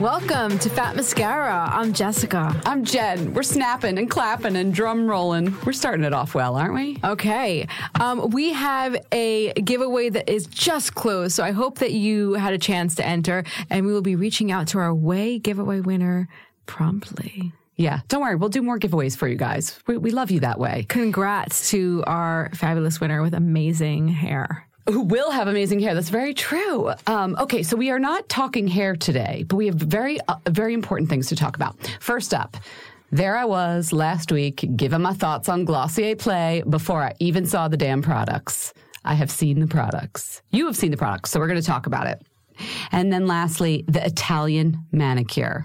Welcome to Fat Mascara. I'm Jessica. I'm Jen. We're snapping and clapping and drum rolling. We're starting it off well, aren't we? Okay. Um, we have a giveaway that is just closed, so I hope that you had a chance to enter, and we will be reaching out to our way giveaway winner promptly. Yeah, don't worry. We'll do more giveaways for you guys. We, we love you that way. Congrats to our fabulous winner with amazing hair. Who will have amazing hair? That's very true. Um, okay, so we are not talking hair today, but we have very, uh, very important things to talk about. First up, there I was last week giving my thoughts on Glossier Play before I even saw the damn products. I have seen the products. You have seen the products, so we're going to talk about it. And then lastly, the Italian manicure.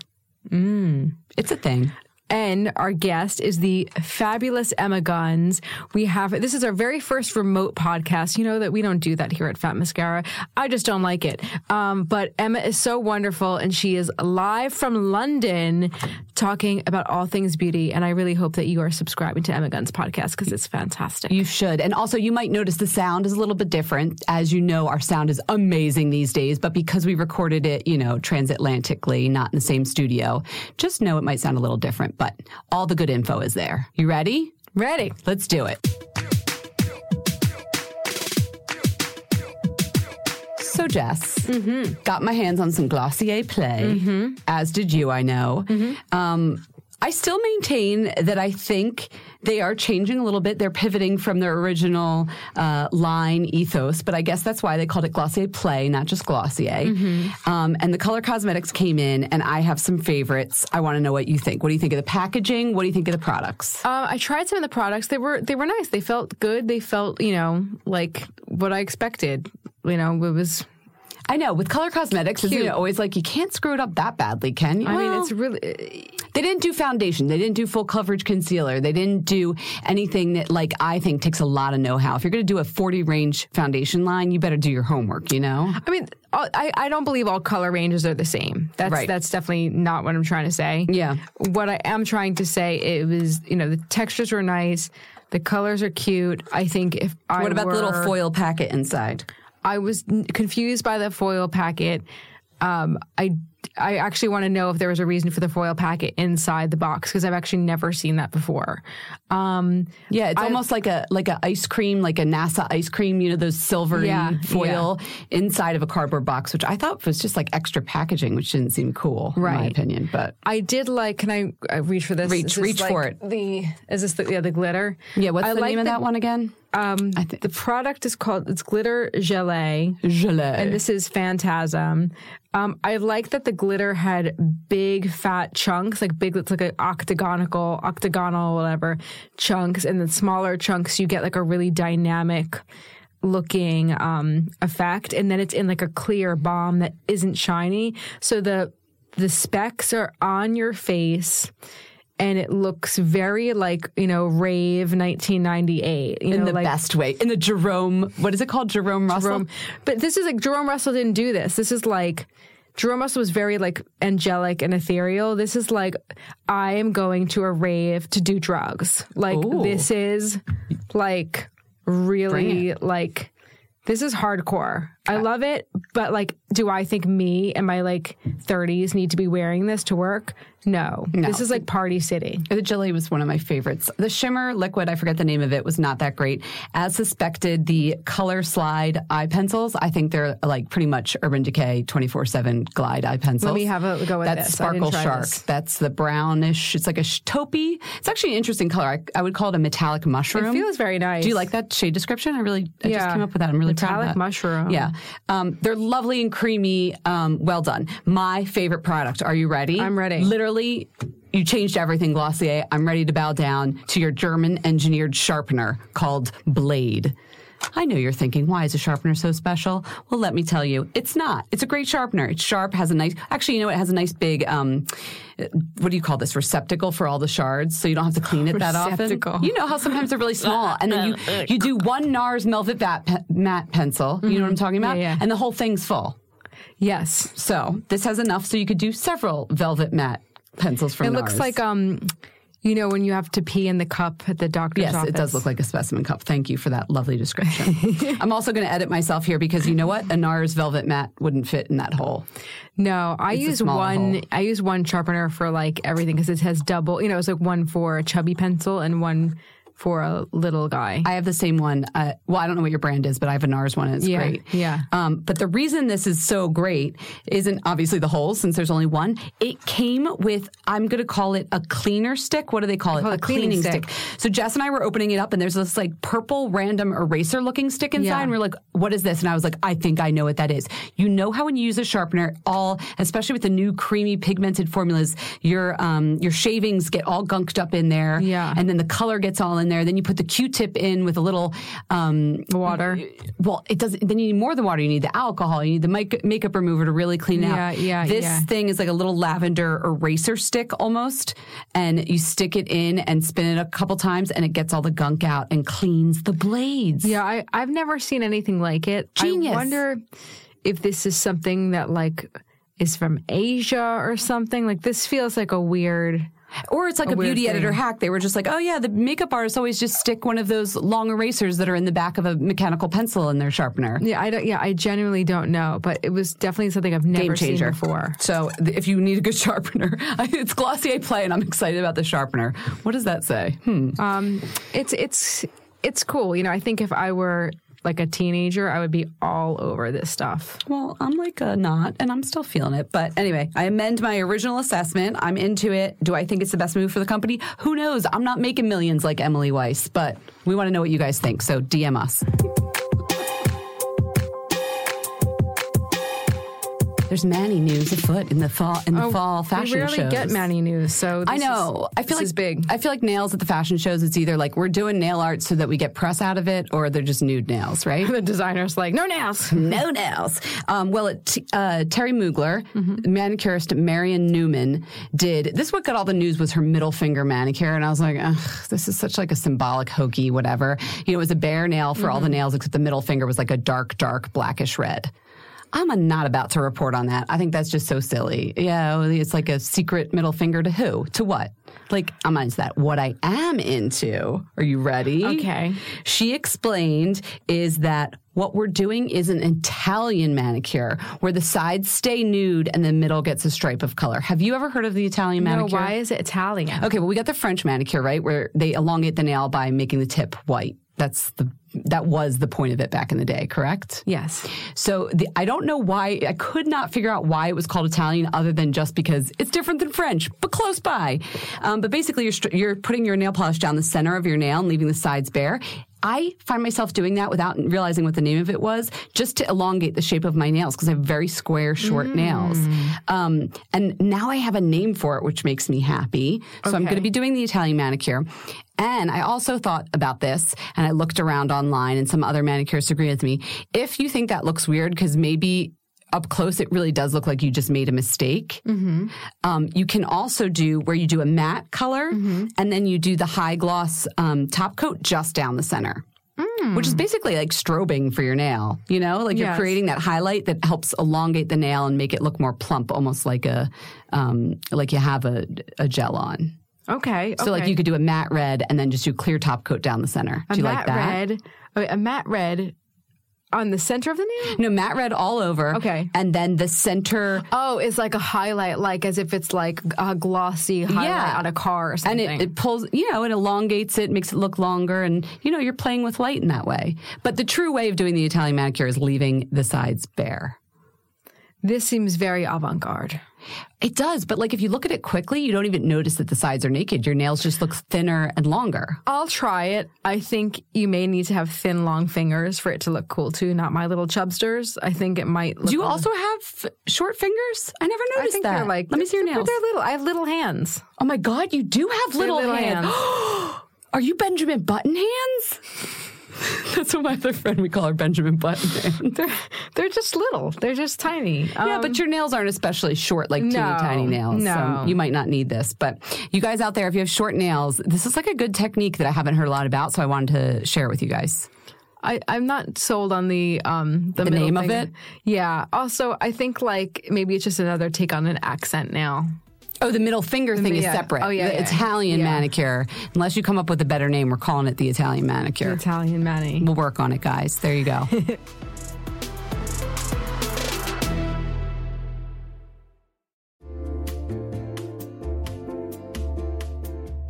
Mm. It's a thing. And our guest is the fabulous Emma Guns. We have, this is our very first remote podcast. You know that we don't do that here at Fat Mascara. I just don't like it. Um, but Emma is so wonderful and she is live from London talking about all things beauty. And I really hope that you are subscribing to Emma Guns podcast because it's fantastic. You should. And also, you might notice the sound is a little bit different. As you know, our sound is amazing these days, but because we recorded it, you know, transatlantically, not in the same studio, just know it might sound a little different but all the good info is there. You ready? Ready. Let's do it. So, Jess, mm-hmm. got my hands on some Glossier Play, mm-hmm. as did you, I know. Mm-hmm. Um, I still maintain that I think they are changing a little bit. They're pivoting from their original uh, line ethos, but I guess that's why they called it Glossier Play, not just Glossier. Mm-hmm. Um, and the color cosmetics came in, and I have some favorites. I want to know what you think. What do you think of the packaging? What do you think of the products? Uh, I tried some of the products. They were they were nice. They felt good. They felt you know like what I expected. You know, it was. I know with color cosmetics, isn't it always like you can't screw it up that badly, can you? I mean, it's really. Uh, they didn't do foundation. They didn't do full coverage concealer. They didn't do anything that, like, I think takes a lot of know how. If you're going to do a 40 range foundation line, you better do your homework, you know? I mean, I, I don't believe all color ranges are the same. That's Right. that's definitely not what I'm trying to say. Yeah. What I am trying to say it was you know the textures were nice, the colors are cute. I think if I What about the little foil packet inside? I was confused by the foil packet. Um, I I actually want to know if there was a reason for the foil packet inside the box because I've actually never seen that before. Um, Yeah, it's almost like a like a ice cream, like a NASA ice cream. You know, those silvery Yeah, foil inside of a cardboard box, which I thought was just like extra packaging, which didn't seem cool, right. in my opinion. But I did like. Can I, I reach for this? Reach- this reach like for it. The is this the yeah the glitter? yeah, what's I the like name of that one again? Um, the product is called it's glitter gelée. Gelée. and this is Phantasm. Um, I like that the glitter had big fat chunks, like big, it's like an octagonal, octagonal, whatever chunks, and then smaller chunks. You get like a really dynamic looking um, effect, and then it's in like a clear balm that isn't shiny. So the the specks are on your face. And it looks very like you know rave 1998. You in know, the like, best way, in the Jerome. What is it called? Jerome Russell. Jerome, but this is like Jerome Russell didn't do this. This is like Jerome Russell was very like angelic and ethereal. This is like I am going to a rave to do drugs. Like Ooh. this is like really like this is hardcore. I love it, but like do I think me and my like 30s need to be wearing this to work? No. This is like Party City. The jelly was one of my favorites. The shimmer liquid, I forget the name of it, was not that great. As suspected, the color slide eye pencils, I think they're like pretty much Urban Decay 24 7 glide eye pencils. Let me have a go with That's this. Sparkle Shark. this. That's the brownish, it's like a taupey. It's actually an interesting color. I, I would call it a metallic mushroom. It feels very nice. Do you like that shade description? I really, I just came up with that. I'm really proud of Metallic that. mushroom. Yeah. Um, they're lovely and creamy. Um, well done. My favorite product. Are you ready? I'm ready. Literally, you changed everything, Glossier. I'm ready to bow down to your German engineered sharpener called Blade. I know you're thinking, why is a sharpener so special? Well, let me tell you, it's not. It's a great sharpener. It's sharp, has a nice, actually, you know, it has a nice big, um, what do you call this? Receptacle for all the shards, so you don't have to clean it that often. Receptacle. You know how sometimes they're really small, and then you you do one NARS Melvet Vat pe- matte pencil. You know what I'm talking about? Yeah, yeah. And the whole thing's full. Yes. So this has enough, so you could do several velvet matte pencils from It looks like um, you know, when you have to pee in the cup at the doctor's Yes, office. it does look like a specimen cup. Thank you for that lovely description. I'm also going to edit myself here because you know what? A NARS velvet matte wouldn't fit in that hole. No, I It's use one. hole. I use one sharpener for like everything because it has double. You know, it's like one for a chubby pencil and one for a little guy. I have the same one. Uh, well, I don't know what your brand is, but I have a NARS one and it's Yeah, great. yeah. Um, but the reason this is so great isn't obviously the holes, since there's only one. It came with, I'm going to call it a cleaner stick. What do they call it? call a it cleaning stick. So Jess and I were opening it up, and there's this like purple random eraser looking stick inside. Yeah. And we're like, what is this? And I was like, I think I know what that is. You know how when you use a sharpener, all, especially with the new creamy pigmented formulas, your um, your shavings get all gunked up in there. Yeah. And then the color gets all in there. Then you put the Q-tip in with a little um, Water. Well, it doesn't. Then you need more than water. You need the alcohol. You need the mic- makeup remover to really clean it Yeah, out. yeah, This yeah. thing is like a little lavender eraser stick almost, and you stick it in and spin it a couple times, and it gets all the gunk out and cleans the blades. yeah, I, I've never seen anything like it. Genius. I wonder if this is something that like is from Asia or something. Like this feels like a weird. Or it's like a, A beauty editor hack. They were just like, oh yeah, the makeup artists always just stick one of those long erasers that are in the back of a mechanical pencil in their sharpener. Yeah, I don't. Yeah, I genuinely don't know, but it was definitely something I've never seen before. So th- if you need a good sharpener, it's Glossier Play, and I'm excited about the sharpener. What does that say? Hmm. Um, it's it's it's cool. You know, I think if I were like a teenager, I would be all over this stuff. Well, I'm like a not, and I'm still feeling it. But anyway, I amend my original assessment. I'm into it. Do I think it's the best move for the company? Who knows? I'm not making millions like Emily Weiss, but we want to know what you guys think. So DM us. There's Manny news afoot in the fall in the fall fashion Oh, we rarely shows. get Manny news, so I know. Is, I feel this like is big. I feel like nails at the fashion shows. It's either like we're doing nail art so that we get press out of it, or they're just nude nails, right? the designer's like, no nails. no nails. Um, well, it, uh, Terry Mugler, manicurist Marian Newman, did this. What got all the news was her middle finger manicure, and I was like, Ugh, this is such like a symbolic hokey whatever. You know, it was a bare nail for all the nails except the middle finger was like a dark, dark blackish red. I'm not about to report on that. I think that's just so silly. Yeah, oh, it's like a secret middle finger to who? To what? Like, I'm not into that. What I am into, are you ready? Okay. She explained is that what we're doing is an Italian manicure where the sides stay nude and the middle gets a stripe of color. Have you ever heard of the Italian No, manicure? why is it Italian? Okay, well, we got the French manicure, right? Where they elongate the nail by making the tip white. That's the that was the point of it back in the day, correct? Yes. So the, I don't know why I could not figure out why it was called Italian, other than just because it's different than French, but close by. Um, but basically, you're you're putting your nail polish down the center of your nail and leaving the sides bare. I find myself doing that without realizing what the name of it was, just to elongate the shape of my nails because I have very square, short nails. Um, and now I have a name for it, which makes me happy. So I'm going to be doing the Italian manicure. And I also thought about this and I looked around online and some other manicurists agree with me. If you think that looks weird, because maybe up close it really does look like you just made a mistake. Um, you can also do where you do a matte color and then you do the high gloss um, top coat just down the center. Which is basically like strobing for your nail, you know, like you're creating that highlight that helps elongate the nail and make it look more plump, almost like a, um, like you have a, a gel on. Okay. So like you could do a matte red and then just do clear top coat down the center. a do you matte like that? Matte red. Okay, a matte red on the center of the nail. No, matte red all over. Okay. And then the center Oh, it's like a highlight, like as if it's like a glossy highlight Yeah. on a car or and something. it, it pulls, you know, it elongates it, makes it look longer, and you know, you're playing with light in that way. But the true way of doing the Italian manicure is leaving the sides bare. this seems very avant-garde. It does, but like if you look at it quickly, you don't even notice that the sides are naked. Your nails just look thinner and longer. I'll try it. I think you may need to have thin, long fingers for it to look cool too. Not my little chubsters. I think it might. Look Do you also have short fingers? I never I noticed think that. they're like. let me see your nails. They're little. I have little hands. Oh my god, you do have little, little hands. Are you Benjamin Button hands? That's what my other friend we call her Benjamin Button. They're they're just little. They're just tiny. Yeah, Um, but your nails aren't especially short like teeny no, tiny nails. no. So you might not need this. But you guys out there, if you have short nails, this is like a good technique that I haven't heard a lot about. So I wanted to share it with you guys. I, I'm not sold on the um the, The name of it? Yeah. Also, I think like maybe it's just another take on an accent now. Oh, the middle finger thing is separate. Oh, yeah, The yeah. Italian Yeah. manicure. Unless you come up with a better name, we're calling it the Italian manicure. Italian Manny. We'll work on it, guys. There you go.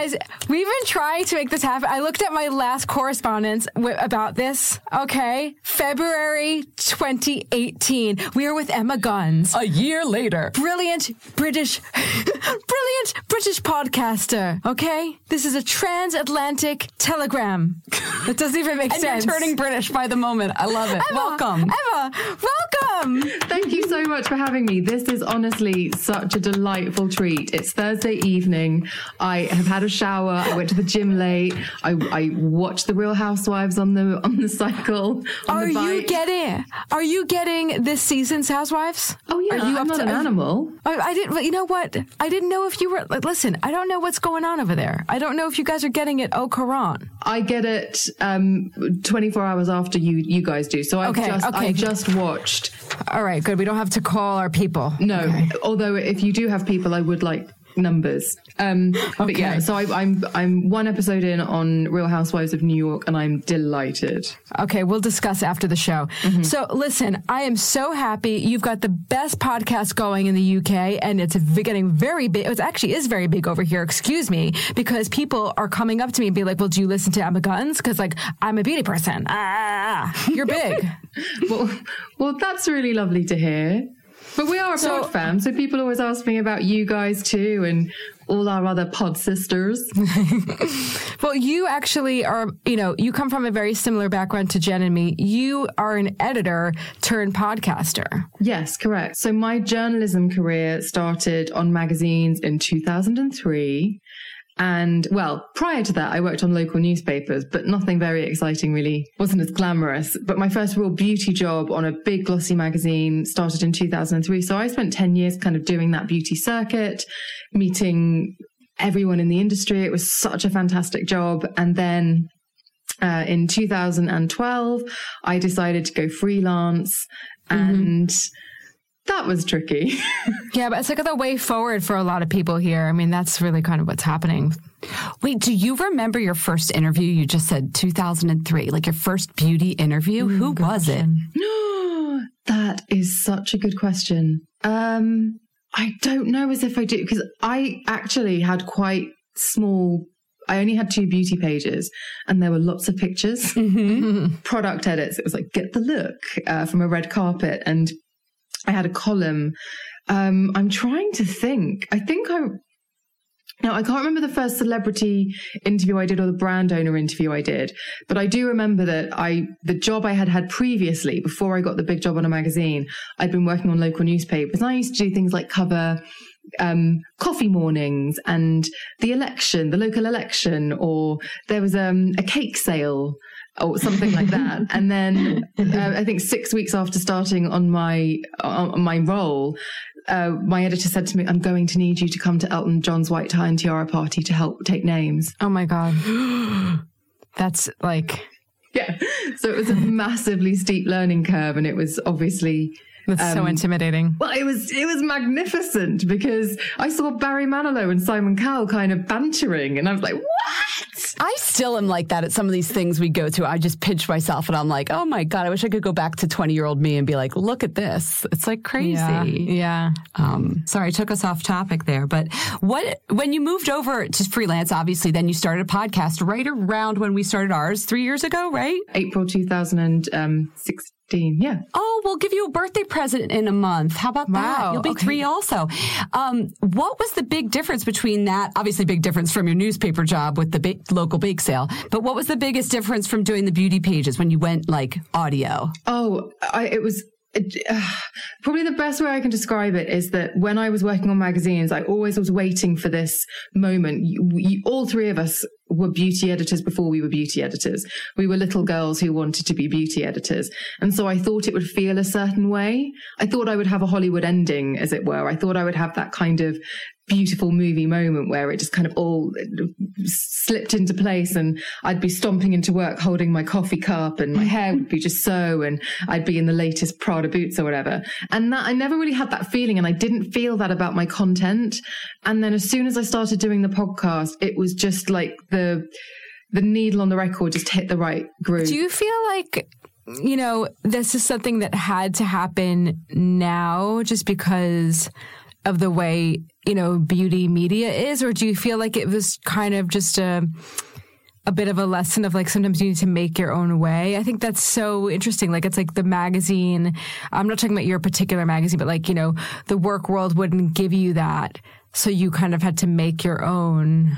Guys, we've been trying to make this happen. I looked at my last correspondence w- about this. Okay. February 2018. We are with Emma Guns. A year later. Brilliant British, brilliant British podcaster. Okay. This is a transatlantic telegram. That doesn't even make And sense. you're turning British by the moment. I love it. Emma, Welcome. Emma, welcome. Thank you so much for having me. This is honestly such a delightful treat. It's Thursday evening. I have had a shower. I went to the gym late. I, I watched the Real Housewives on the on the cycle. On are the you getting? Are you getting this season's Housewives? Oh yeah, are you I'm not an animal. I, I didn't. You know what? I didn't know if you were. Like, listen, I don't know what's going on over there. I don't know if you guys are getting it. Oh, Quran. I get it um, 24 hours after you you guys do. So I Okay, just okay. I just watched. All right, good. We don't have to call our people. No, Okay. although if you do have people, I would like numbers. Um, But yeah, so I, I'm I'm one episode in on Real Housewives of New York, and I'm delighted. Okay, we'll discuss after the show. So, listen, I am so happy you've got the best podcast going in the UK, and it's getting very big. It actually is very big over here. Excuse me, because people are coming up to me and be like, "Well, do you listen to Emma Guns?" Because like I'm a beauty person. Ah, you're big. well, well, that's really lovely to hear. But we are a So- pod fam, so people always ask me about you guys too, and all our other pod sisters. well, you actually are. You know, you come from a very similar background to Jen and me. You are an editor turned podcaster. Yes, correct. So my journalism career started on magazines in 2003. And well, prior to that, I worked on local newspapers, but nothing very exciting really. Wasn't as glamorous. But my first real beauty job on a big glossy magazine started in 2003. So I spent 10 years kind of doing that beauty circuit, meeting everyone in the industry. It was such a fantastic job. And then uh, in 2012, I decided to go freelance and that was tricky. Yeah, but it's like the way forward for a lot of people here. I mean, that's really kind of what's happening. Wait, do you remember your first interview? You just said 2003, like your first beauty interview. Mm, Who was it? that is such a good question. Um, I don't know as if I do because I actually had quite small. I only had two beauty pages, and there were lots of pictures, product edits. It was like get the look uh, from a red carpet, and I had a column. Um, I'm trying to think. I think I now, I can't remember the first celebrity interview I did or the brand owner interview I did, but I do remember that I, the job I had had previously, before I got the big job on a magazine, I'd been working on local newspapers. And I used to do things like cover um, coffee mornings and the election, the local election, or there was um, a cake sale or something like that. and then uh, I think six weeks after starting on my on my role, uh, my editor said to me, "I'm going to need you to come to Elton John's white tie and tiara party to help take names." Oh my God. That's like, Yeah, so it was a massively steep learning curve, and it was obviously. That's so Um, intimidating. Well, it was it was magnificent because I saw Barry Manilow and Simon Cowell kind of bantering, and I was like, "What?" I still am like that at some of these things we go to. I just pinch myself and I'm like, oh my God, I wish I could go back to 20 year old me and be like, look at this. It's like crazy. Yeah. Yeah. Um, sorry, I took us off topic there, but what, when you moved over to freelance, obviously, then you started a podcast right around when we started ours three years ago, right? April 2016. Yeah. Oh, we'll give you a birthday present in a month. How about that? Wow, You'll be okay. three also. Um, what was the big difference between that? Obviously, big difference from your newspaper job with the ba- local bake sale. But what was the biggest difference from doing the beauty pages when you went like audio? Oh, I, it was probably the best way I can describe it is that when I was working on magazines, I always was waiting for this moment. You, you, all three of us were beauty editors before we were beauty editors. We were little girls who wanted to be beauty editors. And so I thought it would feel a certain way. I thought I would have a Hollywood ending, as it were. I thought I would have that kind of beautiful movie moment where it just kind of all slipped into place and I'd be stomping into work holding my coffee cup and my hair would be just so and I'd be in the latest Prada boots or whatever. And that I never really had that feeling and I didn't feel that about my content. And then as soon as I started doing the podcast, it was just like the the needle on the record just hit the right groove. Do you feel like, you know, this is something that had to happen now just because of the way, you know, beauty media is? Or do you feel like it was kind of just a, a bit of a lesson of like sometimes you need to make your own way. I think that's so interesting. Like it's like the magazine. I'm not talking about your particular magazine, but like, you know, the work world wouldn't give you that. So you kind of had to make your own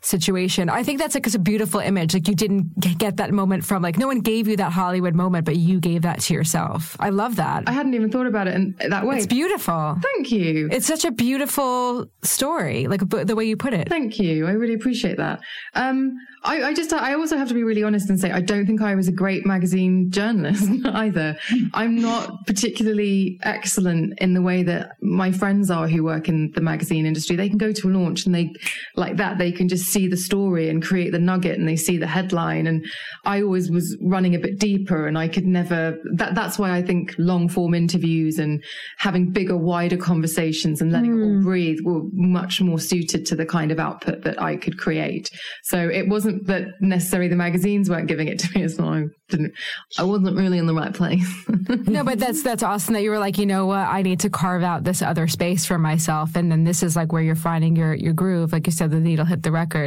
situation. I think that's like it's a beautiful image. Like you didn't get that moment from like no one gave you that Hollywood moment, but you gave that to yourself. I love that. I hadn't even thought about it in that way. It's beautiful. Thank you. It's such a beautiful story, like the way you put it. Thank you. I really appreciate that. Um, I, I, just, I also have to be really honest and say, I don't think I was a great magazine journalist either. I'm not particularly excellent in the way that my friends are who work in the magazine industry. They can go to a launch and they, like that, they can just see the story and create the nugget and they see the headline. And I always was running a bit deeper and I could never, that, that's why I think long form interviews and having bigger, wider conversations and letting mm. it all hmm. breathe were much more suited to the kind of output that I could create. So it wasn't that necessarily the magazines weren't giving it to me. It's not, I didn't, I wasn't really in the right place. no, but that's, that's awesome that you were like, you know what, I need to carve out this other space for myself. And then this is like where you're finding your, your groove. Like you said, the needle hit the record.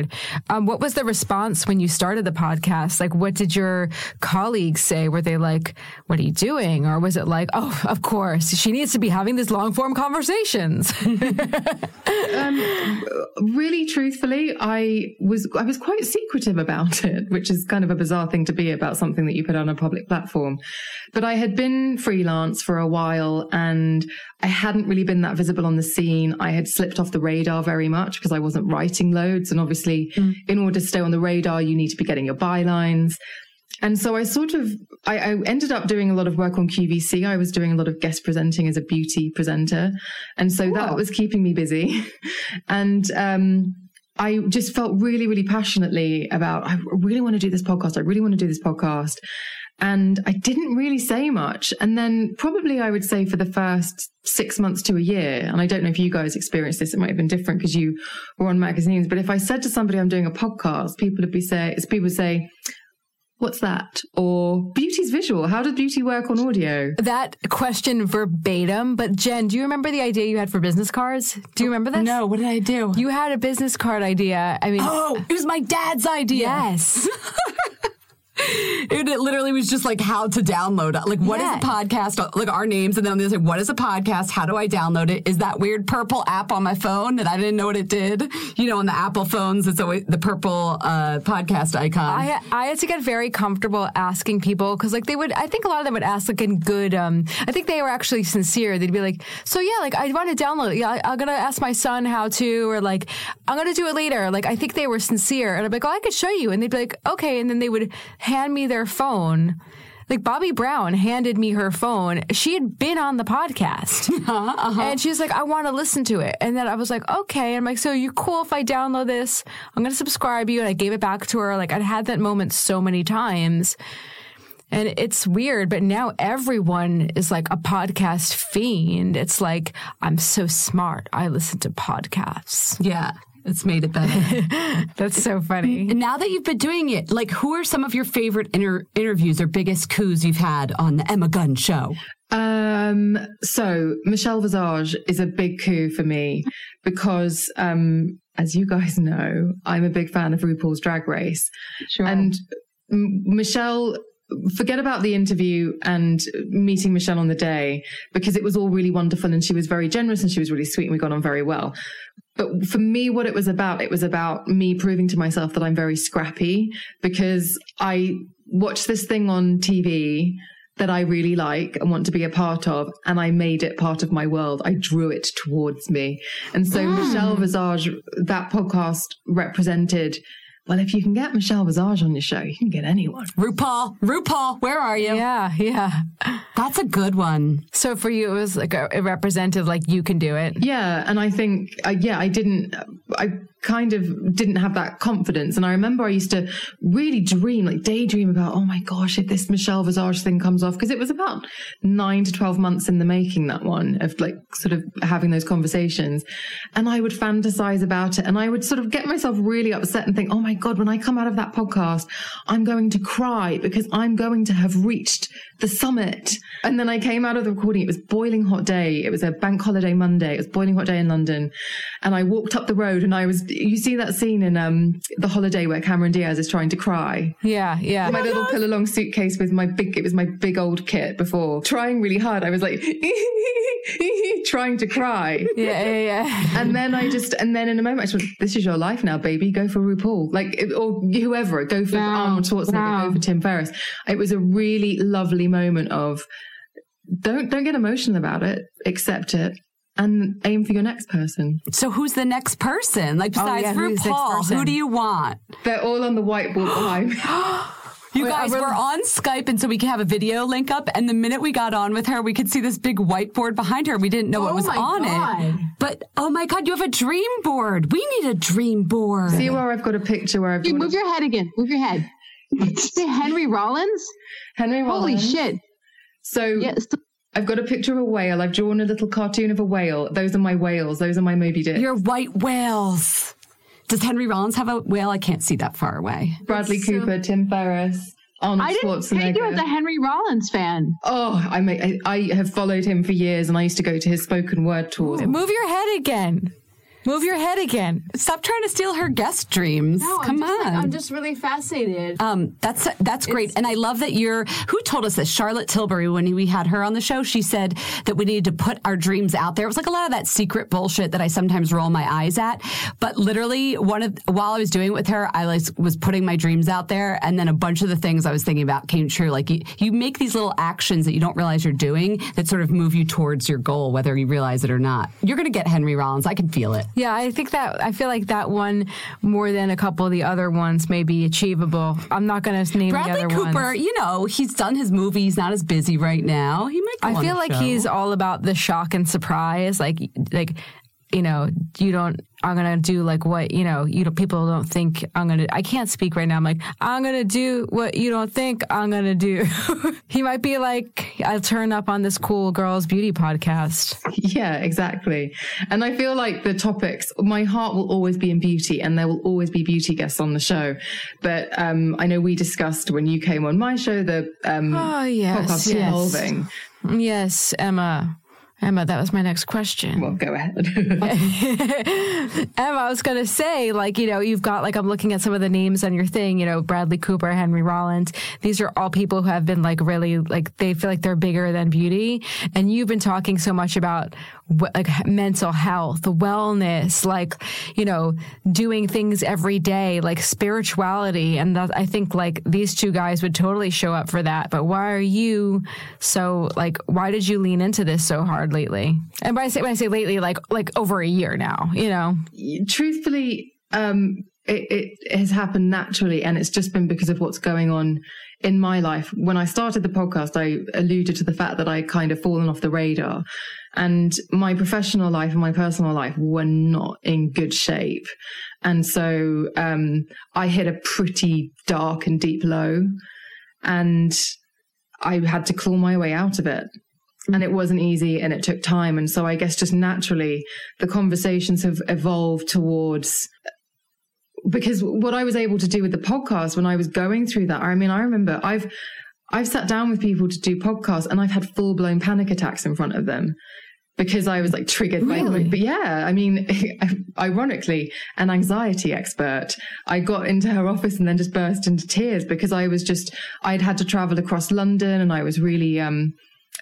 Um, what was the response when you started the podcast? Like, what did your colleagues say? Were they like, what are you doing? Or was it like, oh, of course, she needs to be having these long form conversations? um, really truthfully, I was, I was quite secretive about it, which is kind of a bizarre thing to be about something that you put on a public platform. But I had been freelance for a while and I hadn't really been that visible on the scene. I had slipped off the radar very much because I wasn't writing loads. And obviously, mm. in order to stay on the radar, you need to be getting your bylines. And so I sort of, I, I, ended up doing a lot of work on QVC. I was doing a lot of guest presenting as a beauty presenter. And so that was keeping me busy. and, um, I just felt really, really passionately about, I really want to do this podcast. I really want to do this podcast. And I didn't really say much. And then probably I would say for the first six months to a year, and I don't know if you guys experienced this, it might have been different because you were on magazines. But if I said to somebody I'm doing a podcast, people would be say, people would say, What's that? Or beauty's visual. How does beauty work on audio? That question verbatim. But Jen, do you remember the idea you had for business cards? Do you remember this? No. What did I do? You had a business card idea. I mean, oh, it was my dad's idea. Yes. It, it, literally was just like how to download it. Like, what yeah. is a podcast? Like our names, and then they say, "What is a podcast? How do I download it? Is that weird purple app on my phone that I didn't know what it did? You know, on the Apple phones, it's always the purple uh, podcast icon." I I had to get very comfortable asking people because, like, they would. I think a lot of them would ask like in good. Um, I think they were actually sincere. They'd be like, "So yeah, like I want to download it. Yeah, I, am gonna ask my son how to, or like I'm gonna do it later." Like I think they were sincere, and I'm like, "Oh, I could show you," and they'd be like, "Okay," and then they would hand me their phone. Like Bobbi Brown handed me her phone. She had been on the podcast. Uh-huh, uh-huh. And she's like, I want to listen to it. And then I was like, okay. And I'm like, so you cool if I download this? I'm going to subscribe you. And I gave it back to her. Like I'd had that moment so many times. And it's weird, but now everyone is like a podcast fiend. It's like, I'm so smart. I listen to podcasts. Yeah. It's made it better. That's so funny. Now that you've been doing it, like who are some of your favorite inter- interviews or biggest coups you've had on the Emma Guns show? Um, so Michelle Visage is a big coup for me because, um, as you guys know, I'm a big fan of RuPaul's Drag Race. Sure. And Michelle forget about the interview and meeting Michelle on the day because it was all really wonderful and she was very generous and she was really sweet and we got on very well. But for me, what it was about, it was about me proving to myself that I'm very scrappy because I watched this thing on TV that I really like and want to be a part of. And I made it part of my world. I drew it towards me. And so mm. Michelle Visage, that podcast represented well, if you can get Michelle Visage on your show, you can get anyone. RuPaul, RuPaul, where are you? Yeah, yeah. That's a good one. So for you, it was like a, it represented like you can do it. Yeah, and I think, uh, yeah, I didn't. I kind of didn't have that confidence. And I remember I used to really dream, like daydream about, oh my gosh, if this Michelle Visage thing comes off, because it was about nine to 12 months in the making, that one of like sort of having those conversations. And I would fantasize about it and I would sort of get myself really upset and think, oh my God, when I come out of that podcast, I'm going to cry because I'm going to have reached the summit. And then I came out of the recording. It was boiling hot day. It was a bank holiday Monday. It was boiling hot day in London. And I walked up the road and I was you see that scene in um the holiday where Cameron Diaz is trying to cry. Yeah, yeah. My little pull along suitcase with my big it was my big old kit before. Trying really hard. I was like trying to cry. Yeah, yeah, yeah. And then I just and then in a moment I just This is your life now, baby. Go for RuPaul. Like or whoever. Go for wow. Arnold Schwarzenegger, wow. go for Tim Ferriss. It was a really lovely moment of don't don't get emotional about it. Accept it and aim for your next person. So who's the next person? Like besides oh, yeah, RuPaul, who do you want? They're all on the whiteboard behind You guys were on Skype, and so we could have a video link up. And the minute we got on with her, we could see this big whiteboard behind her. We didn't know oh what was on God. it. But oh my God, you have a dream board. We need a dream board. See where I've got a picture where I've. You move a- your head again. Move your head. Say Henry Rollins. Henry Rollins. Holy shit. So yes. I've got a picture of a whale. I've drawn a little cartoon of a whale. Those are my whales. Those are my Moby Dick. Your white whales. Does Henry Rollins have a whale? I can't see that far away. Bradley That's Cooper, so... Tim Ferriss. Arnold I didn't take you as a Henry Rollins fan. Oh, I, may, I, I have followed him for years, and I used to go to his spoken word tours. Move your head again. Move your head again. Stop trying to steal her guest dreams. No, Come I'm on. Like, I'm just really fascinated. Um, that's that's great, it's, and I love that you're. Who told us this? Charlotte Tilbury. When we had her on the show, she said that we needed to put our dreams out there. It was like a lot of that secret bullshit that I sometimes roll my eyes at. But literally, one of while I was doing it with her, I was, was putting my dreams out there, and then a bunch of the things I was thinking about came true. Like you, you make these little actions that you don't realize you're doing that sort of move you towards your goal, whether you realize it or not. You're going to get Henry Rollins. I can feel it. Yeah, I think that I feel like that one more than a couple of the other ones may be achievable. I'm not going to name Bradley the other Cooper, ones. you know, he's done his movie. He's not as busy right now. He might. I feel like show. he's all about the shock and surprise. Like, like you know, you don't, I'm going to do like what, you know, you know, people don't think I'm going to, I can't speak right now. I'm like, I'm going to do what you don't think I'm going to do. he might be like, I'll turn up on this cool girls beauty podcast. Yeah, exactly. And I feel like the topics, my heart will always be in beauty and there will always be beauty guests on the show. But, um, I know we discussed when you came on my show, the, um, oh, yes, podcast yes. evolving. Yes, Emma. Emma, that was my next question. Well, go ahead. Emma, I was going to say, like, you know, you've got, like, I'm looking at some of the names on your thing, you know, Bradley Cooper, Henry Rollins. These are all people who have been, like, really, like, they feel like they're bigger than beauty. And you've been talking so much about like mental health, wellness, like, you know, doing things every day, like spirituality. And that, I think like these two guys would totally show up for that. But why are you so like, why did you lean into this so hard lately? And when I say, when I say lately, like, like over a year now, you know? Truthfully, um, it, it has happened naturally and it's just been because of what's going on in my life. When I started the podcast, I alluded to the fact that I kind of fallen off the radar and my professional life and my personal life were not in good shape. And so, um, I hit a pretty dark and deep low and I had to claw my way out of it. And it wasn't easy and it took time. And so I guess just naturally the conversations have evolved towards because what I was able to do with the podcast when I was going through that, I mean, I remember I've, I've sat down with people to do podcasts and I've had full blown panic attacks in front of them because I was like triggered really? by, but yeah, I mean, ironically, an anxiety expert. I got into her office and then just burst into tears because I was just, I'd had to travel across London and I was really, um,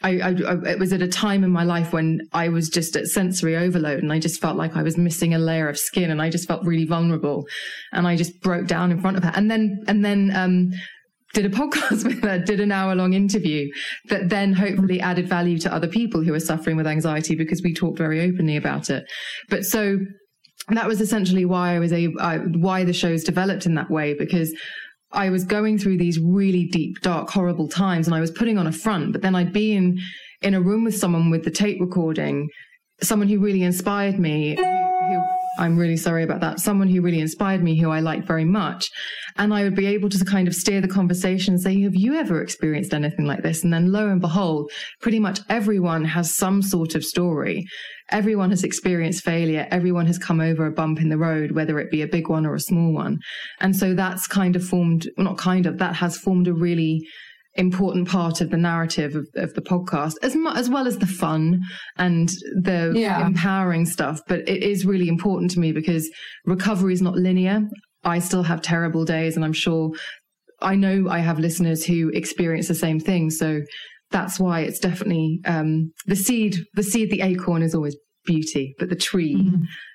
I, I, I, it was at a time in my life when I was just at sensory overload and I just felt like I was missing a layer of skin and I just felt really vulnerable and I just broke down in front of her. And then, and then, um, did a podcast with her, did an hour long interview that then hopefully added value to other people who are suffering with anxiety because we talked very openly about it. But so that was essentially why I was I, why the show's developed in that way because I was going through these really deep, dark, horrible times and I was putting on a front, but then I'd be in, in a room with someone with the tape recording, someone who really inspired me, who, who I'm really sorry about that. Someone who really inspired me, who I liked very much. And I would be able to kind of steer the conversation and say, have you ever experienced anything like this? And then lo and behold, pretty much everyone has some sort of story. Everyone has experienced failure. Everyone has come over a bump in the road, whether it be a big one or a small one. And so that's kind of formed, well, not kind of, that has formed a really important part of the narrative of, of the podcast as mu- as well as the fun and the Yeah. empowering stuff. But it is really important to me because recovery is not linear. I still have terrible days and i'm sure i know i have listeners who experience the same thing. So that's why it's definitely um, the seed the seed the acorn is always beauty but the tree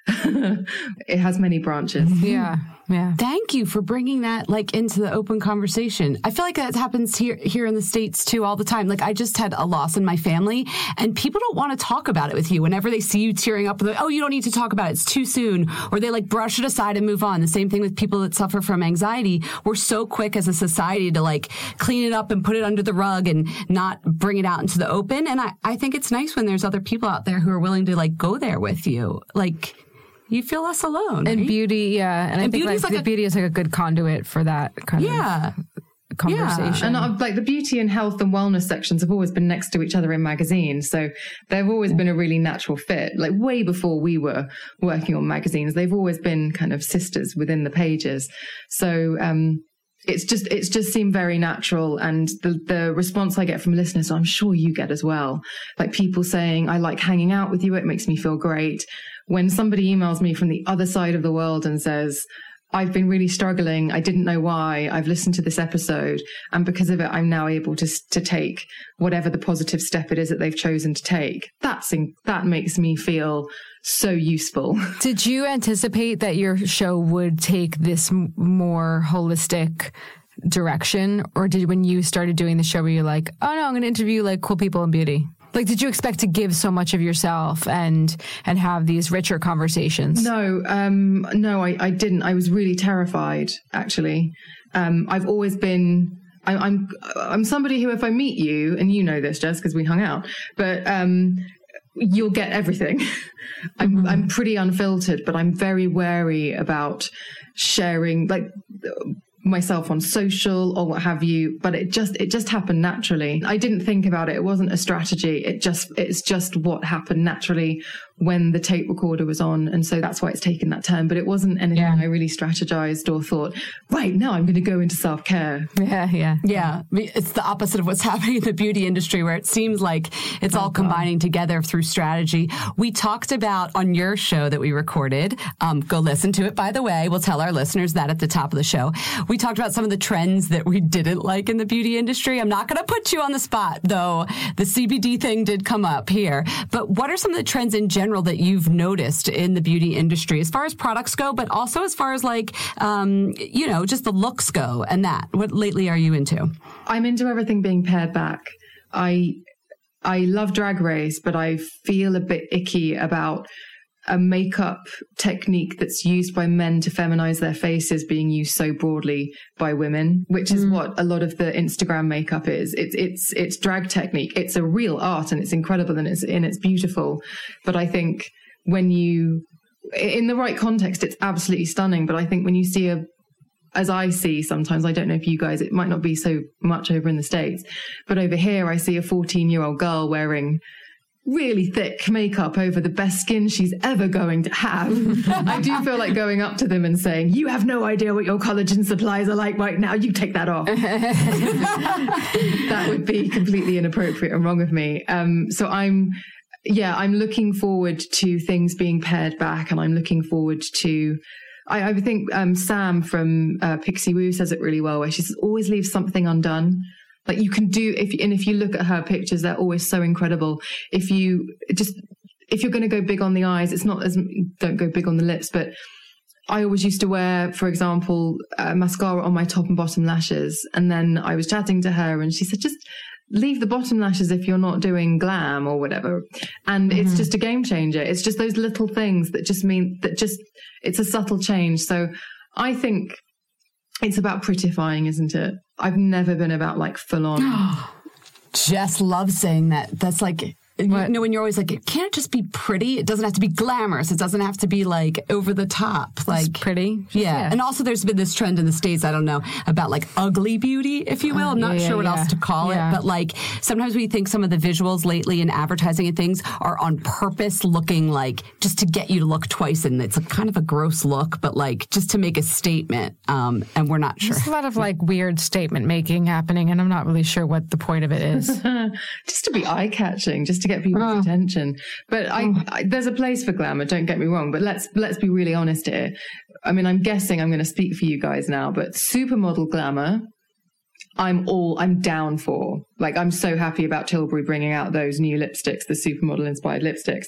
it has many branches mm-hmm. Yeah. Yeah. Thank you for bringing that like into the open conversation. I feel like that happens here here in the states too all the time. Like I just had a loss in my family, and people don't want to talk about it with you. Whenever they see you tearing up, like, oh, you don't need to talk about it; it's too soon, or they like brush it aside and move on. The same thing with people that suffer from anxiety. We're so quick as a society to like clean it up and put it under the rug and not bring it out into the open. And I I think it's nice when there's other people out there who are willing to like go there with you, like. You feel less alone. And right? beauty, yeah. And, I think beauty's like, like the a- beauty is like a good conduit for that kind yeah. of conversation. Yeah. And uh, like the beauty and health and wellness sections have always been next to each other in magazines. So they've always been a really natural fit. Like way before we were working on magazines, they've always been kind of sisters within the pages. So, um, it's just it's just seemed very natural and the the response i get from listeners i'm sure you get as well like people saying i like hanging out with you it makes me feel great when somebody emails me from the other side of the world and says I've been really struggling. I didn't know why. I've listened to this episode, and because of it, I'm now able to to take whatever the positive step it is that they've chosen to take. That's in, that makes me feel so useful. Did you anticipate that your show would take this m- more holistic direction? Or did when you started doing the show, were you like, oh no, I'm going to interview like cool people in beauty? Like, did you expect to give so much of yourself and and have these richer conversations? No, um, no, I, I didn't. I was really terrified. Actually, um, I've always been. I, I'm I'm somebody who, if I meet you, and you know this, Jess, because we hung out, but um, you'll get everything. I'm I'm pretty unfiltered, but I'm very wary about sharing like myself on social or what have you but it just it just happened naturally. I didn't think about it. It wasn't a strategy. It just it's just what happened naturally when the tape recorder was on and so that's why it's taken that turn but it wasn't anything Yeah. i really strategized or thought right now i'm going to go into self-care Yeah, yeah. Yeah, it's the opposite of what's happening in the beauty industry, where it seems like it's all combining together through strategy. We talked about on your show that we recorded. Um, go listen to it, by the way. We'll tell our listeners that at the top of the show. We talked about some of the trends that we didn't like in the beauty industry. I'm not going to put you on the spot, though. The CBD thing did come up here. But what are some of the trends in general that you've noticed in the beauty industry, as far as products go, but also as far as like, um, you know, just the looks go and that? What lately are you into? i'm into everything being pared back i i love drag race but i feel a bit icky about a makeup technique that's used by men to feminize their faces being used so broadly by women, which is mm. what a lot of the Instagram makeup is. It's it's it's drag technique. It's a real art and it's incredible and it's and it's beautiful. But I think when you in the right context, it's absolutely stunning. But I think when you see a as I see sometimes, I don't know if you guys, it might not be so much over in the States, but over here, I see a 14 year old girl wearing really thick makeup over the best skin she's ever going to have. I do feel like going up to them and saying, You have no idea what your collagen supplies are like right now. You take that off. that would be completely inappropriate and wrong of me. Um, so I'm, yeah, I'm looking forward to things being pared back and I'm looking forward to I, I think um, Sam from uh, Pixiwoo says it really well, where she says, "Always leave something undone." Like you can do if and if you look at her pictures, they're always so incredible. If you just if you're going to go big on the eyes, it's not as don't go big on the lips, but I always used to wear, for example, uh, mascara on my top and bottom lashes, and then I was chatting to her, and she said, "Just." Leave the bottom lashes if you're not doing glam or whatever. And it's just a game changer. It's just those little things that just mean that just, it's a subtle change. So I think it's about prettifying, isn't it? I've never been about like full on. Jess loves saying that. That's like you know, when you're always like, it can't just be pretty. It doesn't have to be glamorous. It doesn't have to be like over the top. Like Just pretty. Just- Yeah. And also there's been this trend in the States, I don't know, about like ugly beauty, if you will. I'm not yeah, yeah, sure what yeah. else to call Yeah. it, but like sometimes we think some of the visuals lately in advertising and things are on purpose looking like just to get you to look twice and it's a kind of a gross look, but like just to make a statement. Um, and we're not sure. There's a lot of like weird statement making happening, and I'm not really sure what the point of it is. just to be eye catching, just to get people's oh. attention. But I, oh. I, there's a place for glamour. Don't get me wrong. But let's let's be really honest here. I mean, I'm guessing I'm going to speak for you guys now. But supermodel glamour, I'm all I'm down for. Like I'm so happy about Tilbury bringing out those new lipsticks, the supermodel inspired lipsticks.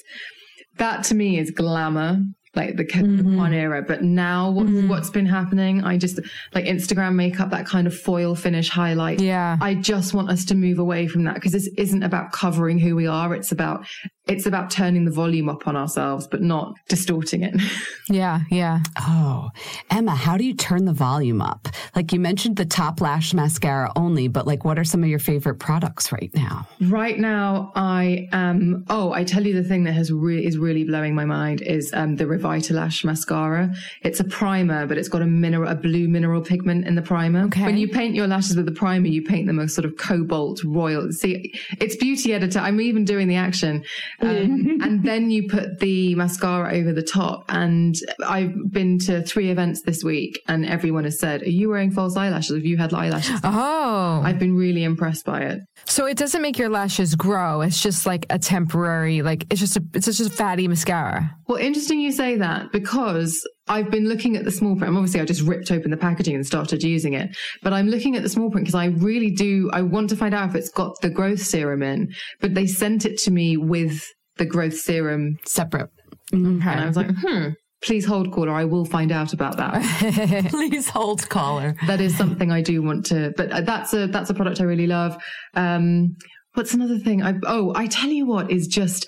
That to me is glamour. Like the, mm-hmm. the one era, but now what, mm-hmm. what's been happening? I just like Instagram makeup, that kind of foil finish highlight. Yeah. I just want us to move away from that because this isn't about covering who we are. It's about it's about turning the volume up on ourselves, but not distorting it. yeah, yeah. Oh, Emma, how do you turn the volume up? Like you mentioned the top lash mascara only, but like what are some of your favorite products right now? right now, I am. Oh, I tell you the thing that has re- is really blowing my mind is um, the Revitalash mascara. It's a primer, but it's got a mineral, a blue mineral pigment in the primer. Okay. When you paint your lashes with the primer, you paint them a sort of cobalt royal. See, it's beauty editor. I'm even doing the action. Um, and then you put the mascara over the top. And I've been to three events this week, and everyone has said, "Are you wearing false eyelashes? Have you had eyelashes?" Oh, I've been really impressed by it. so it doesn't make your lashes grow. It's just like a temporary, like it's just a, it's just a fatty mascara. Well, interesting you say that because I've been looking at the small print. Obviously, I just ripped open the packaging and started using it. But I'm looking at the small print because I really do. I want to find out if it's got the growth serum in. But they sent it to me with the growth serum, Separate. and I was like, hmm. Please hold caller. I will find out about that. Please hold caller. that is something I do want to. But uh, that's a that's a product I really love. Um, what's another thing? I oh, I tell you what is just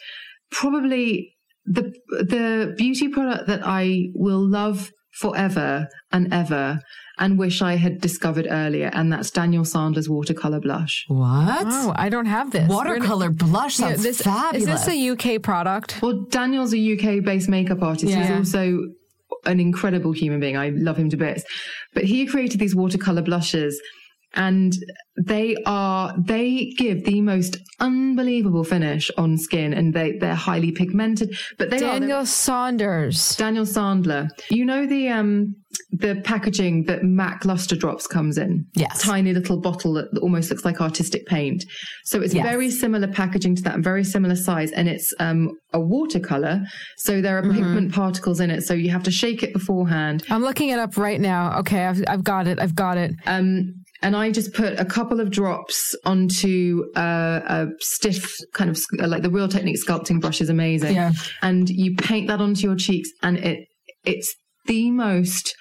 probably the the beauty product that I will love forever and ever and wish I had discovered earlier, and that's Daniel Sandler watercolor blush. What? Oh, I don't have this. Watercolor blush Yeah, sounds this, fabulous. Is this a UK product? Well, Daniel's a UK based makeup artist. Yeah. He's also an incredible human being. I love him to bits. But he created these watercolor blushes and they are, they give the most unbelievable finish on skin and they, they're highly pigmented, but they are. Daniel Saunders. Daniel Sandler. You know the um the packaging that MAC luster drops comes in? Yes. Tiny little bottle that almost looks like artistic paint. So it's Yes. very similar packaging to that and very similar size and it's um a watercolor. So there are Mm-hmm. pigment particles in it. So you have to shake it beforehand. I'm looking it up right now. Okay, I've, I've got it. I've got it. Um and I just put a couple of drops onto uh, a stiff kind of like the Real Technique sculpting brush is amazing. Yeah. And you paint that onto your cheeks, and it it's the most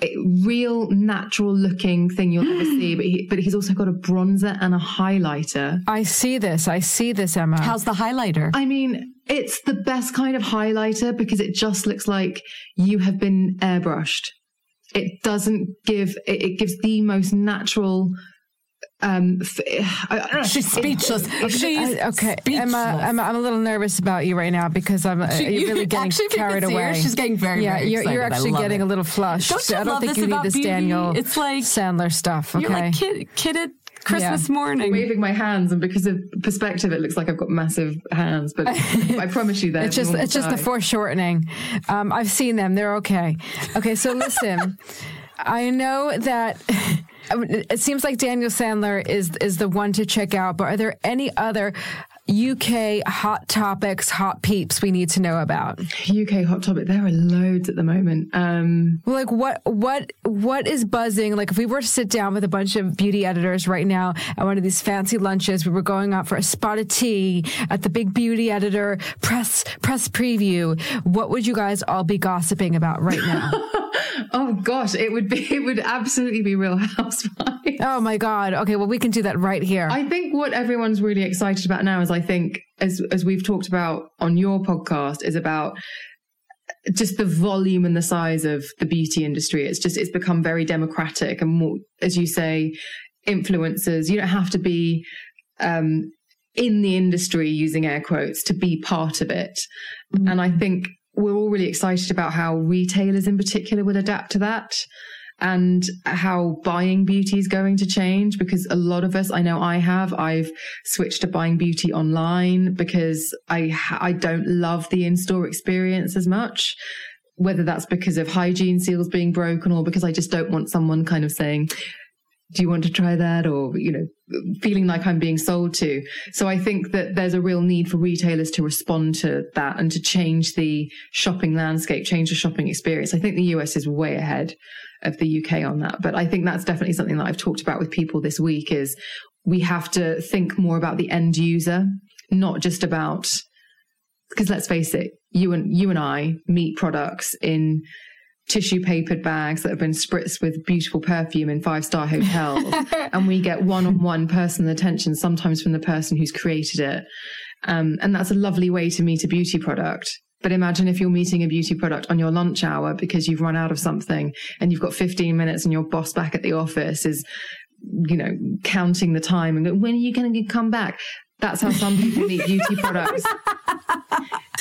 eh, real, natural looking thing you'll ever see. But he, but he's also got a bronzer and a highlighter. I see this. I see this, Emma. How's the highlighter? I mean, it's the best kind of highlighter because it just looks like you have been airbrushed. It doesn't give, it, it gives the most natural, um, f- I- I- She's speechless. She's I- okay, speechless. Emma, Emma, I'm a little nervous about you right now because I'm uh, She- you're really getting actually, carried see her, away. she's getting very, yeah. very you're, you're actually getting it. a little flushed. Don't you I don't love think this you need this beauty? Daniel It's like- Sandler stuff. Okay, You're like kid, kidded Christmas morning. waving my hands, and because of perspective, it looks like I've got massive hands. But I promise you, they're it's just normal it's just the foreshortening. Um, I've seen them; they're okay. Okay, so listen, I know that. It seems like Daniel Sandler is is the one to check out, but are there any other UK hot topics, hot peeps we need to know about? UK hot topic. There are loads at the moment. Um, Well, like what what what is buzzing? Like if we were to sit down with a bunch of beauty editors right now at one of these fancy lunches, we were going out for a spot of tea at the big beauty editor press press preview. What would you guys all be gossiping about right now? oh gosh, it would be. It would absolutely be Real Housewives. oh my god. Okay, well we can do that right here. I think what everyone's really excited about now is I think as as we've talked about on your podcast is about just the volume and the size of the beauty industry. It's just it's become very democratic and more as you say influencers. You don't have to be um in the industry, using air quotes, to be part of it. Mm-hmm. And I think we're all really excited about how retailers in particular will adapt to that and how buying beauty is going to change because a lot of us, I know I have, I've switched to buying beauty online because I, I don't love the in-store experience as much. Whether that's because of hygiene seals being broken or because I just don't want someone kind of saying, do you want to try that? Or, you know, feeling like I'm being sold to. So I think that there's a real need for retailers to respond to that and to change the shopping landscape, change the shopping experience. I think the US is way ahead of the UK on that. But I think that's definitely something that I've talked about with people this week is we have to think more about the end user, not just about, because let's face it, you and, you and I meet products in tissue papered bags that have been spritzed with beautiful perfume in five star hotels. and we get one on one personal attention, sometimes from the person who's created it. Um, and that's a lovely way to meet a beauty product. But imagine if you're meeting a beauty product on your lunch hour because you've run out of something and you've got 15 minutes and your boss back at the office is, you know, counting the time and go, when are you going to come back? That's how some people meet beauty products.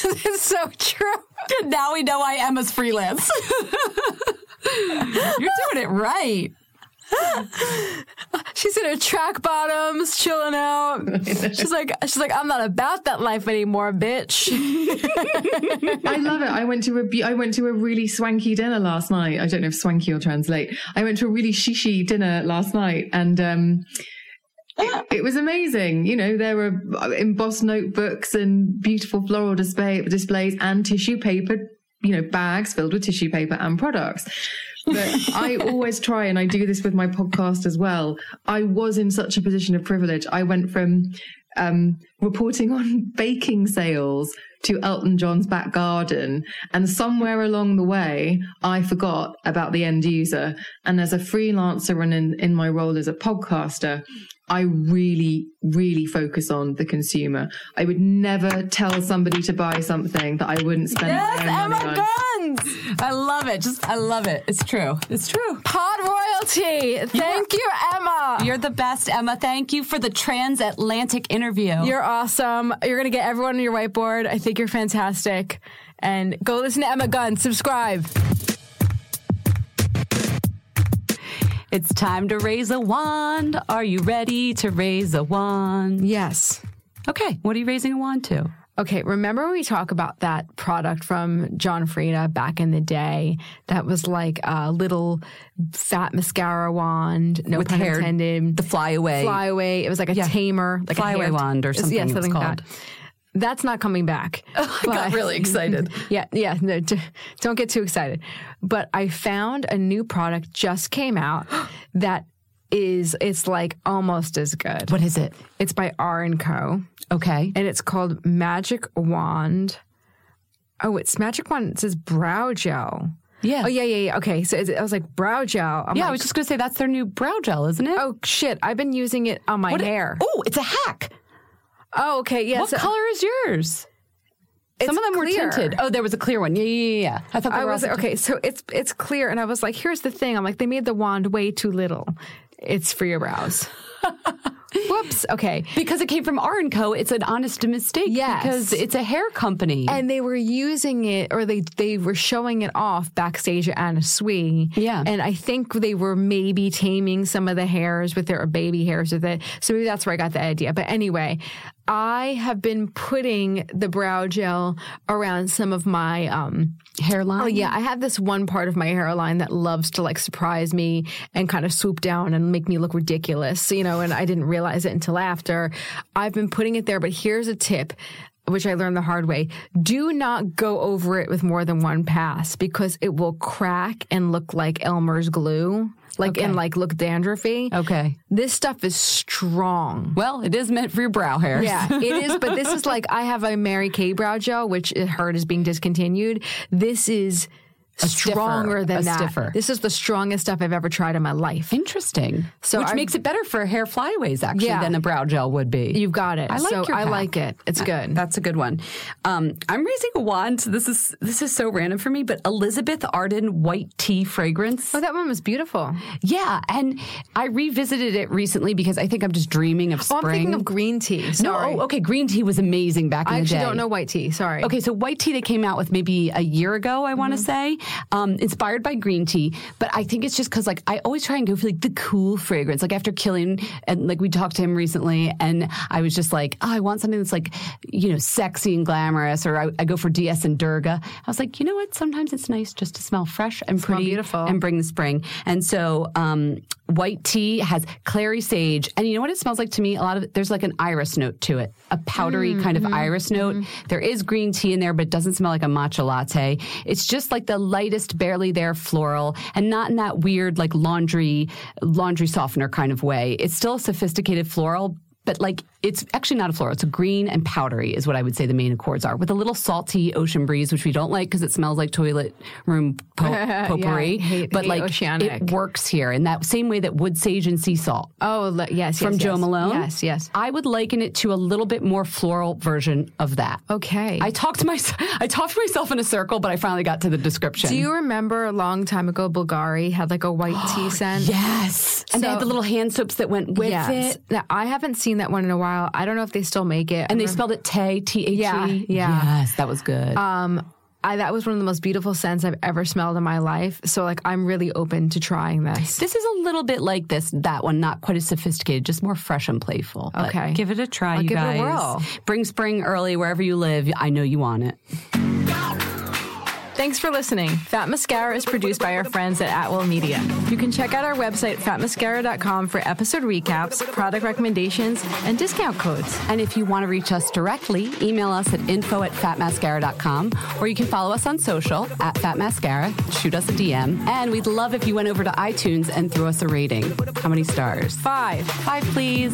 it's so true. Now we know why Emma's freelance. You're doing it right. she's in her track bottoms, chilling out. She's like, she's like, I'm not about that life anymore, bitch. I love it. I went to a, I went to a really swanky dinner last night. I don't know if swanky will translate. I went to a really shishi dinner last night, and um, it, it, was amazing. You know, there were embossed notebooks and beautiful floral display displays and tissue paper, you know, bags filled with tissue paper and products. But I always try, and I do this with my podcast as well. I was in such a position of privilege. I went from um, reporting on baking sales to Elton John's back garden. And somewhere along the way, I forgot about the end user. And as a freelancer and in, in my role as a podcaster, I really, really focus on the consumer. I would never tell somebody to buy something that I wouldn't spend yes, my own money on. Guns. I love it. Just, I love it. It's true. It's true. Pod royalty. Thank you, Emma. You're the best, Emma. Thank you for the transatlantic interview. You're awesome. You're going to get everyone on your whiteboard. I think you're fantastic. And go listen to Emma Guns. Subscribe. It's time to raise a wand. Are you ready to raise a wand? Yes. Okay. What are you raising a wand to? Okay, remember when we talk about that product from John Frieda back in the day that was like a little fat mascara wand, no With pun hair, intended. The flyaway. Flyaway. It was like a yeah. tamer, like flyaway a hair, wand or something. Yeah, something like that. That's not coming back. Oh, I but, got really excited. yeah, yeah. No, don't get too excited. But I found a new product just came out that is it's like almost as good. What is it? It's by R and Co. Okay, and it's called Magic Wand. Oh, it's Magic Wand. It says brow gel. Yeah. Oh, yeah, yeah, yeah. Okay. So I was like, brow gel. I'm yeah, like, I was just going to say that's their new brow gel, isn't it? Oh, shit. I've been using it on my what hair. Oh, it's a hack. Oh, okay. Yeah. What so, color is yours? Some of them clear. were tinted. Oh, there was a clear one. Yeah, yeah, yeah. I thought I was okay. So it's it's clear, and I was like, here's the thing. I'm like, they made the wand way too little. It's for your brows. Whoops. Okay. Because it came from R and Co. It's an honest mistake. Yes. Because it's a hair company. And they were using it, or they they were showing it off backstage at Anna Sui. Yeah. And I think they were maybe taming some of the hairs with their baby hairs with it. So maybe that's where I got the idea. But anyway, I have been putting the brow gel around some of my um, hairline. Oh yeah, I have this one part of my hairline that loves to like surprise me and kind of swoop down and make me look ridiculous, you know, and I didn't realize it until after. I've been putting it there, but here's a tip which I learned the hard way. Do not go over it with more than one pass because it will crack and look like Elmer's glue. Like okay. and like look dandruffy. Okay. This stuff is strong. Well, it is meant for your brow hairs. Yeah, it is. But this is like I have a Mary Kay brow gel, which it hurt is being discontinued. This is A stronger stiffer, than a that. stiffer. This is the strongest stuff I've ever tried in my life. Interesting. So Which I- makes it better for hair flyaways, actually, Yeah. than a brow gel would be. You've got it. I like so your I like it. It's good. That's a good one. Um, I'm raising a wand. This is this is so random for me, but Elizabeth Arden white tea fragrance. oh, that one was beautiful. Yeah, and I revisited it recently because I think I'm just dreaming of spring. Oh. I'm thinking of green tea. no, oh, okay, green tea was amazing back in I the actually day. don't know white tea. Sorry. Okay, so white tea they came out with maybe a year ago, I want to say, um, inspired by green tea. But I think it's just because like I always try and go for like the cool fragrance. Like after Kilian, and like we talked to him recently, and I was just like, oh, I want something that's like you know sexy and glamorous, or I, I go for DS and Durga. I was like, you know what? Sometimes it's nice just to smell fresh and Smell pretty beautiful. and bring the spring. And so um, white tea has clary sage, and you know what it smells like to me? A lot of there's like an iris note to it, a powdery mm, kind of mm-hmm, iris note. Mm-hmm. There is green tea in there, but it doesn't smell like a matcha latte. It's just like the lightest, barely there floral, and not in that weird like laundry laundry softener kind of way. It's still a sophisticated floral. But like, it's actually not a floral. It's a green and powdery, is what I would say the main accords are, with a little salty ocean breeze, which we don't like because it smells like toilet room po- potpourri. I hate- but hate like, oceanic. it works here in that same way that wood sage and sea salt Oh, le- yes, yes. from Jo yes. Malone. Yes, yes. I would liken it to a little bit more floral version of that. Okay. I talked to myself. I talked to myself in a circle, but I finally got to the description. Do you remember a long time ago, Bulgari had like a white tea scent? Yes, and they had the little hand soaps that went with yes. it, Now, I haven't seen that one in a while. I don't know if they still make it. and they spelled it Tay T H E. Yeah, yeah. Yes, that was good. Um, I, that was one of the most beautiful scents I've ever smelled in my life. So, like, I'm really open to trying this. this is a little bit like this, that one, not quite as sophisticated, just more fresh and playful. But Okay. give it a try, I'll you give it a guys. whirl. Bring spring early wherever you live. I know you want it. Thanks for listening. Fat Mascara is produced by our friends at Atwell Media. You can check out our website, fatmascara.com, for episode recaps, product recommendations, and discount codes. And if you want to reach us directly, email us at info at fatmascara.com or you can follow us on social at fatmascara, shoot us a DM. And we'd love if you went over to iTunes and threw us a rating. How many stars? Five. Five, please.